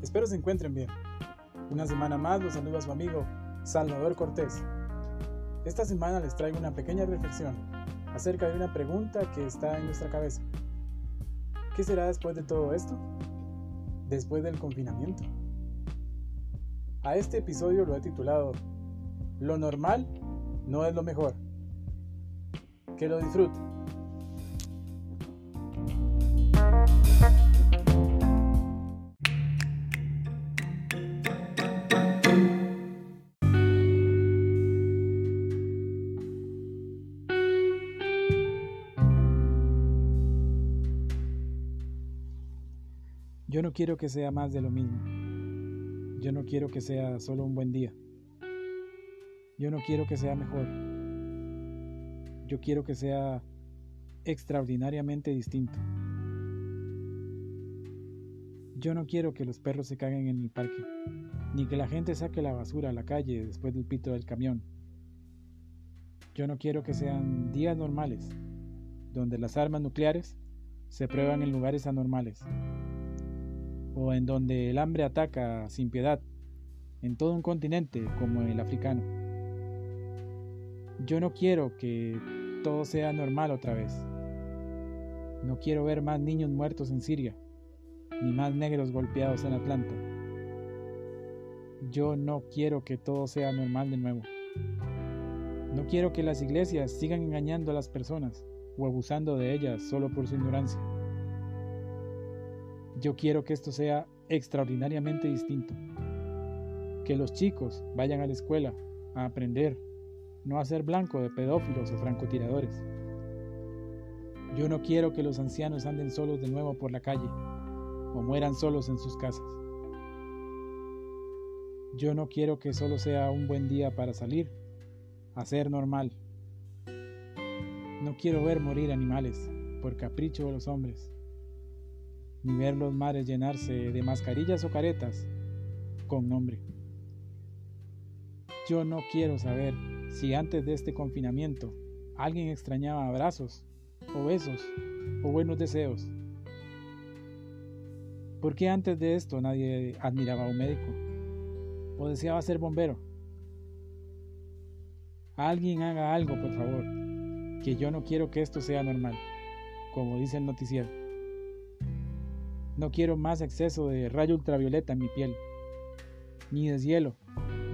Espero se encuentren bien. Una semana más los saluda su amigo Salvador Cortés. Esta semana les traigo una pequeña reflexión acerca de una pregunta que está en nuestra cabeza. ¿Qué será después de todo esto? Después del confinamiento. A este episodio lo he titulado Lo normal no es lo mejor. Que lo disfruten. Yo no quiero que sea más de lo mismo. Yo no quiero que sea solo un buen día. Yo no quiero que sea mejor. Yo quiero que sea extraordinariamente distinto. Yo no quiero que los perros se caguen en el parque, ni que la gente saque la basura a la calle después del pito del camión. Yo no quiero que sean días normales, donde las armas nucleares se prueban en lugares anormales o en donde el hambre ataca sin piedad en todo un continente como el africano. Yo no quiero que todo sea normal otra vez. No quiero ver más niños muertos en Siria, ni más negros golpeados en Atlanta. Yo no quiero que todo sea normal de nuevo. No quiero que las iglesias sigan engañando a las personas o abusando de ellas solo por su ignorancia. Yo quiero que esto sea extraordinariamente distinto. Que los chicos vayan a la escuela a aprender, no a ser blanco de pedófilos o francotiradores. Yo no quiero que los ancianos anden solos de nuevo por la calle o mueran solos en sus casas. Yo no quiero que solo sea un buen día para salir a ser normal. No quiero ver morir animales por capricho de los hombres ni ver los mares llenarse de mascarillas o caretas con nombre. Yo no quiero saber si antes de este confinamiento alguien extrañaba abrazos o besos o buenos deseos. ¿Por qué antes de esto nadie admiraba a un médico o deseaba ser bombero? Alguien haga algo, por favor, que yo no quiero que esto sea normal, como dice el noticiero. No quiero más exceso de rayo ultravioleta en mi piel, ni deshielo,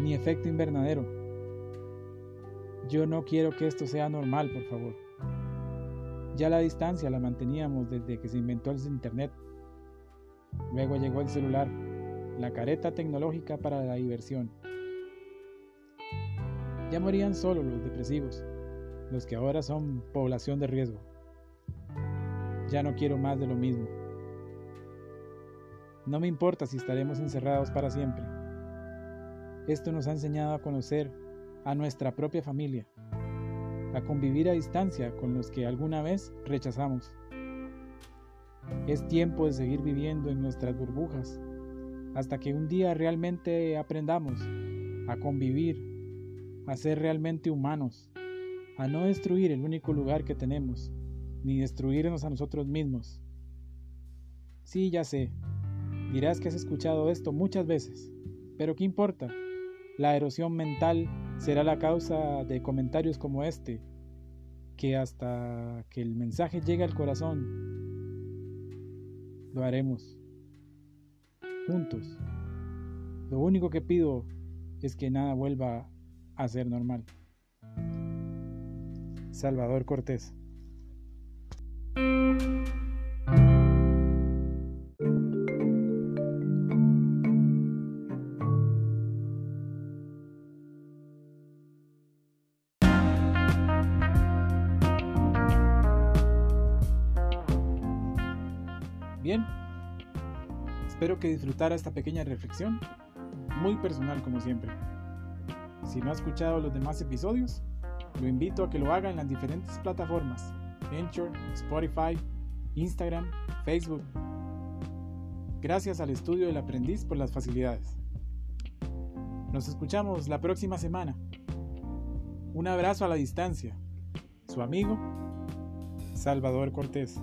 ni efecto invernadero. Yo no quiero que esto sea normal, por favor. Ya la distancia la manteníamos desde que se inventó el Internet. Luego llegó el celular, la careta tecnológica para la diversión. Ya morían solo los depresivos, los que ahora son población de riesgo. Ya no quiero más de lo mismo. No me importa si estaremos encerrados para siempre. Esto nos ha enseñado a conocer a nuestra propia familia, a convivir a distancia con los que alguna vez rechazamos. Es tiempo de seguir viviendo en nuestras burbujas hasta que un día realmente aprendamos a convivir, a ser realmente humanos, a no destruir el único lugar que tenemos, ni destruirnos a nosotros mismos. Sí, ya sé, Dirás que has escuchado esto muchas veces, pero ¿qué importa? La erosión mental será la causa de comentarios como este, que hasta que el mensaje llegue al corazón, lo haremos juntos. Lo único que pido es que nada vuelva a ser normal. Salvador Cortés Bien, espero que disfrutara esta pequeña reflexión, muy personal como siempre. Si no ha escuchado los demás episodios, lo invito a que lo haga en las diferentes plataformas, Anchor, Spotify, Instagram, Facebook. Gracias al estudio del aprendiz por las facilidades. Nos escuchamos la próxima semana. Un abrazo a la distancia. Su amigo, Salvador Cortés.